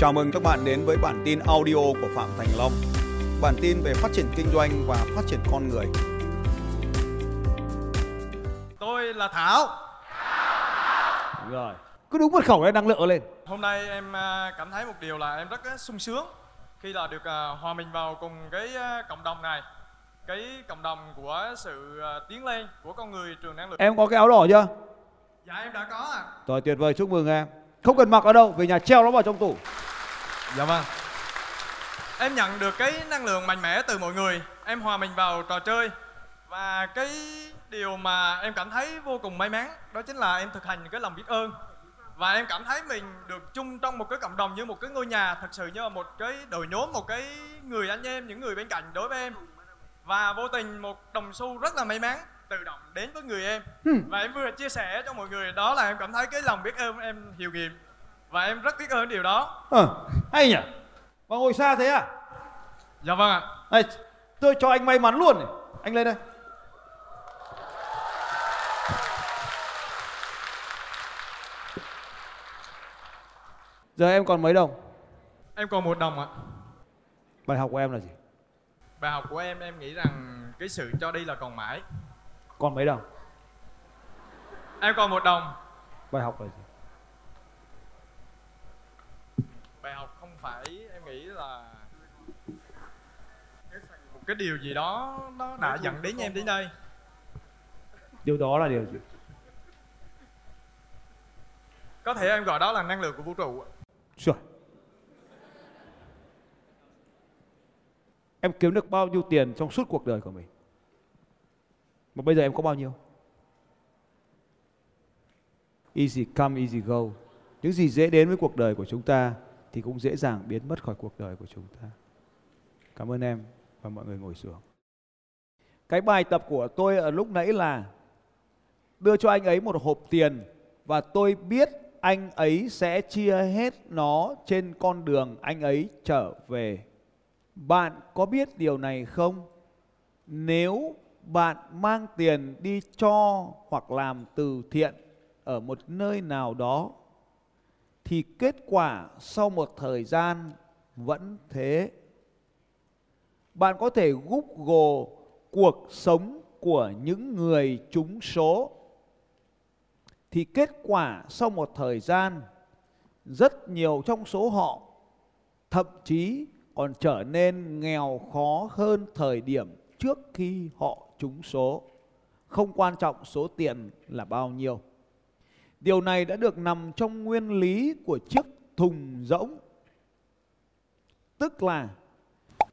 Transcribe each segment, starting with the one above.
Chào mừng các bạn đến với bản tin audio của Phạm Thành Long. Bản tin về phát triển kinh doanh và phát triển con người. Tôi là Thảo. Rồi. Cứ đúng mật khẩu này năng lượng lên. Hôm nay em à, cảm thấy một điều là em rất sung sướng khi là được à, hòa mình vào cùng cái à, cộng đồng này. Cái cộng đồng của sự tiến lên của con người trường năng lượng. Em có cái áo đỏ chưa? Dạ em đã có ạ. À. Rồi tuyệt vời chúc mừng em. Không cần mặc ở đâu, về nhà treo nó vào trong tủ. Dạ vâng. Em nhận được cái năng lượng mạnh mẽ từ mọi người. Em hòa mình vào trò chơi. Và cái điều mà em cảm thấy vô cùng may mắn đó chính là em thực hành cái lòng biết ơn và em cảm thấy mình được chung trong một cái cộng đồng như một cái ngôi nhà thật sự như là một cái đội nhóm một cái người anh em những người bên cạnh đối với em và vô tình một đồng xu rất là may mắn tự động đến với người em ừ. và em vừa chia sẻ cho mọi người đó là em cảm thấy cái lòng biết ơn em hiệu nghiệm và em rất biết ơn điều đó ờ hay nhỉ? Mà ngồi xa thế à? Dạ vâng ạ. Này tôi cho anh may mắn luôn này. Anh lên đây. Giờ em còn mấy đồng? Em còn một đồng ạ. Bài học của em là gì? Bài học của em em nghĩ rằng cái sự cho đi là còn mãi. Còn mấy đồng? Em còn một đồng. Bài học là gì bài học không phải em nghĩ là một cái điều gì đó nó đã dẫn đến em đến đây. Điều đó là điều gì? Có thể em gọi đó là năng lượng của vũ trụ rồi em kiếm được bao nhiêu tiền trong suốt cuộc đời của mình? Mà bây giờ em có bao nhiêu? Easy come easy go. Những gì dễ đến với cuộc đời của chúng ta thì cũng dễ dàng biến mất khỏi cuộc đời của chúng ta. Cảm ơn em và mọi người ngồi xuống. Cái bài tập của tôi ở lúc nãy là đưa cho anh ấy một hộp tiền và tôi biết anh ấy sẽ chia hết nó trên con đường anh ấy trở về. Bạn có biết điều này không? Nếu bạn mang tiền đi cho hoặc làm từ thiện ở một nơi nào đó thì kết quả sau một thời gian vẫn thế bạn có thể google cuộc sống của những người trúng số thì kết quả sau một thời gian, rất nhiều trong số họ thậm chí còn trở nên nghèo khó hơn thời điểm trước khi họ trúng số. Không quan trọng số tiền là bao nhiêu. Điều này đã được nằm trong nguyên lý của chiếc thùng rỗng. Tức là,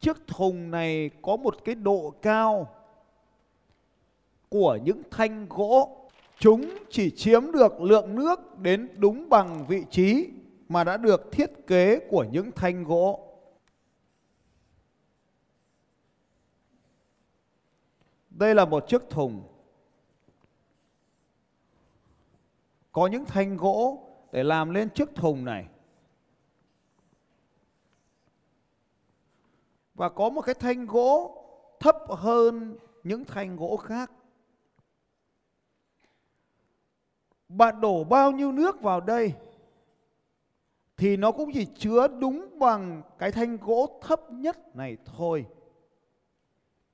chiếc thùng này có một cái độ cao của những thanh gỗ. Chúng chỉ chiếm được lượng nước đến đúng bằng vị trí mà đã được thiết kế của những thanh gỗ. Đây là một chiếc thùng có những thanh gỗ để làm lên chiếc thùng này. Và có một cái thanh gỗ thấp hơn những thanh gỗ khác. Bạn đổ bao nhiêu nước vào đây thì nó cũng chỉ chứa đúng bằng cái thanh gỗ thấp nhất này thôi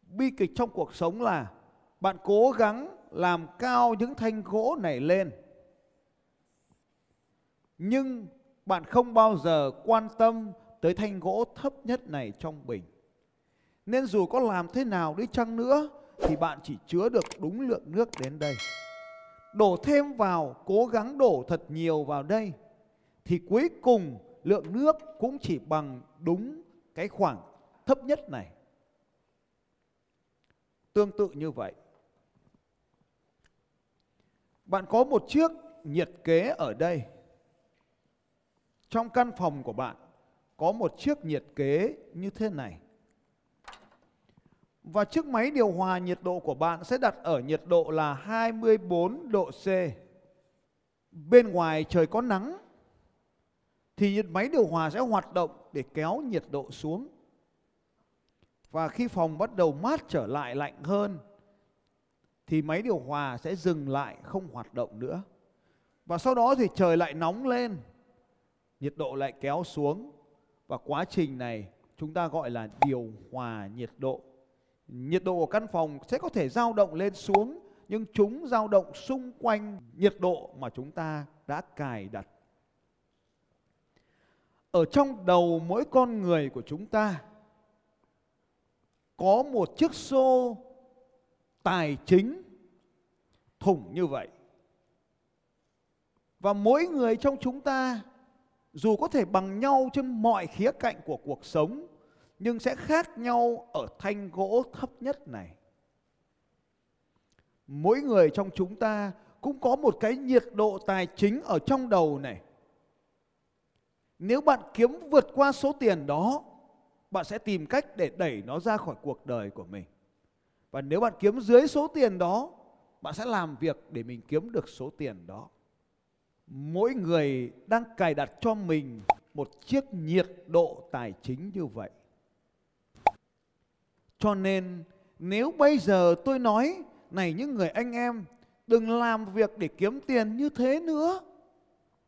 bi kịch trong cuộc sống là bạn cố gắng làm cao những thanh gỗ này lên nhưng bạn không bao giờ quan tâm tới thanh gỗ thấp nhất này trong bình nên dù có làm thế nào đi chăng nữa, thì bạn chỉ chứa được đúng lượng nước đến đây đổ thêm vào, cố gắng đổ thật nhiều vào đây, thì cuối cùng lượng nước cũng chỉ bằng đúng cái khoảng thấp nhất này Tương tự như vậy. Bạn có một chiếc nhiệt kế ở đây. Trong căn phòng của bạn có một chiếc nhiệt kế như thế này. Và chiếc máy điều hòa nhiệt độ của bạn sẽ đặt ở nhiệt độ là 24 độ C. Bên ngoài trời có nắng thì nhiệt máy điều hòa sẽ hoạt động để kéo nhiệt độ xuống. Và khi phòng bắt đầu mát trở lại lạnh hơn thì máy điều hòa sẽ dừng lại không hoạt động nữa. Và sau đó thì trời lại nóng lên, nhiệt độ lại kéo xuống và quá trình này, chúng ta gọi là điều hòa nhiệt độ. Nhiệt độ của căn phòng sẽ có thể dao động lên xuống, nhưng chúng dao động xung quanh nhiệt độ mà chúng ta đã cài đặt. Ở trong đầu mỗi con người của chúng ta, có một chiếc xô tài chính thủng như vậy. Và mỗi người trong chúng ta dù có thể bằng nhau trên mọi khía cạnh của cuộc sống nhưng sẽ khác nhau ở thanh gỗ thấp nhất này. Mỗi người trong chúng ta cũng có một cái nhiệt độ tài chính ở trong đầu này. Nếu bạn kiếm vượt qua số tiền đó, bạn sẽ tìm cách để đẩy nó ra khỏi cuộc đời của mình. Và nếu bạn kiếm dưới số tiền đó, bạn sẽ làm việc để mình kiếm được số tiền đó. Mỗi người đang cài đặt cho mình một chiếc nhiệt độ tài chính như vậy. Cho nên nếu bây giờ tôi nói này những người anh em đừng làm việc để kiếm tiền như thế nữa.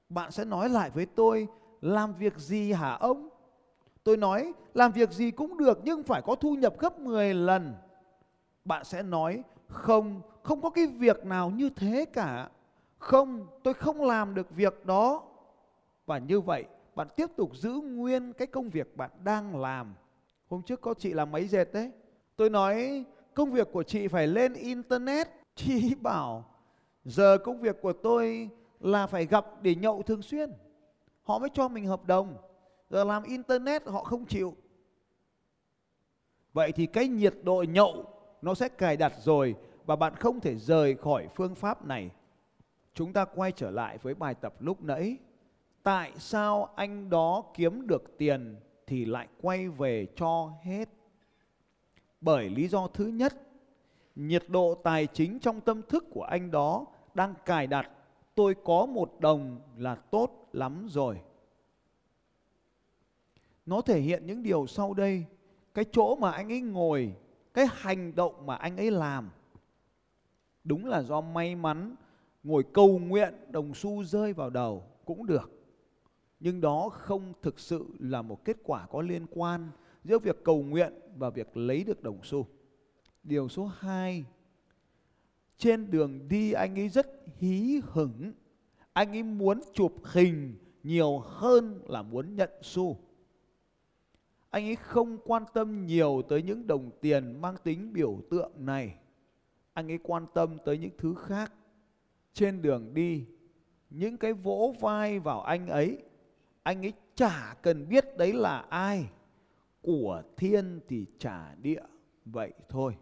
Bạn sẽ nói lại với tôi làm việc gì hả ông? Tôi nói làm việc gì cũng được nhưng phải có thu nhập gấp 10 lần. Bạn sẽ nói không, không có cái việc nào như thế cả. Không, tôi không làm được việc đó. Và như vậy bạn tiếp tục giữ nguyên cái công việc bạn đang làm. Hôm trước có chị làm máy dệt đấy. Tôi nói công việc của chị phải lên internet. Chị bảo giờ công việc của tôi là phải gặp để nhậu thường xuyên. Họ mới cho mình hợp đồng. Giờ làm internet họ không chịu. Vậy thì cái nhiệt độ nhậu nó sẽ cài đặt rồi và bạn không thể rời khỏi phương pháp này. Chúng ta quay trở lại với bài tập lúc nãy. Tại sao anh đó kiếm được tiền thì lại quay về cho hết? Bởi lý do thứ nhất, nhiệt độ tài chính trong tâm thức của anh đó đang cài đặt tôi có một đồng là tốt lắm rồi. Nó thể hiện những điều sau đây. Cái chỗ mà anh ấy ngồi, cái hành động mà anh ấy làm. Đúng là do may mắn ngồi cầu nguyện đồng xu rơi vào đầu cũng được. Nhưng đó không thực sự là một kết quả có liên quan giữa việc cầu nguyện và việc lấy được đồng xu. Điều số 2 Trên đường đi anh ấy rất hí hửng Anh ấy muốn chụp hình nhiều hơn là muốn nhận xu Anh ấy không quan tâm nhiều tới những đồng tiền mang tính biểu tượng này Anh ấy quan tâm tới những thứ khác trên đường đi, Những cái vỗ vai vào anh ấy Anh ấy chả cần biết đấy là ai. Của thiên thì trả địa, vậy thôi.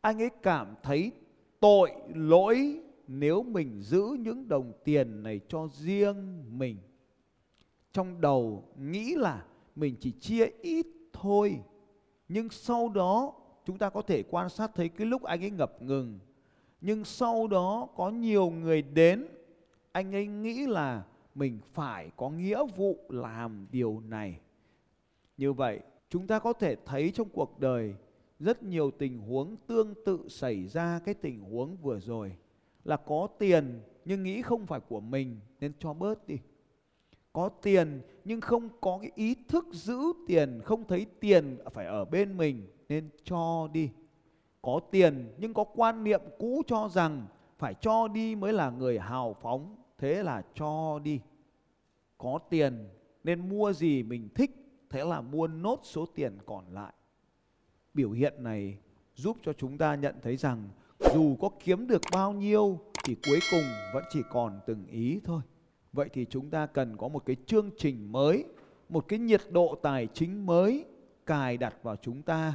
Anh ấy cảm thấy tội lỗi nếu mình giữ những đồng tiền này cho riêng mình. Trong đầu nghĩ là mình chỉ chia ít thôi, nhưng sau đó chúng ta có thể quan sát thấy cái lúc anh ấy ngập ngừng nhưng sau đó có nhiều người đến anh ấy nghĩ là mình phải có nghĩa vụ làm điều này như vậy, chúng ta có thể thấy trong cuộc đời rất nhiều tình huống tương tự xảy ra cái tình huống vừa rồi là có tiền nhưng nghĩ không phải của mình nên cho bớt đi. Có tiền nhưng không có cái ý thức giữ tiền, không thấy tiền phải ở bên mình nên cho đi. Có tiền nhưng có quan niệm cũ cho rằng phải cho đi mới là người hào phóng, thế là cho đi. Có tiền nên mua gì mình thích thế là mua nốt số tiền còn lại. Biểu hiện này giúp cho chúng ta nhận thấy rằng dù có kiếm được bao nhiêu thì cuối cùng vẫn chỉ còn từng ý thôi. Vậy thì chúng ta cần có một cái chương trình mới, một cái nhiệt độ tài chính mới cài đặt vào chúng ta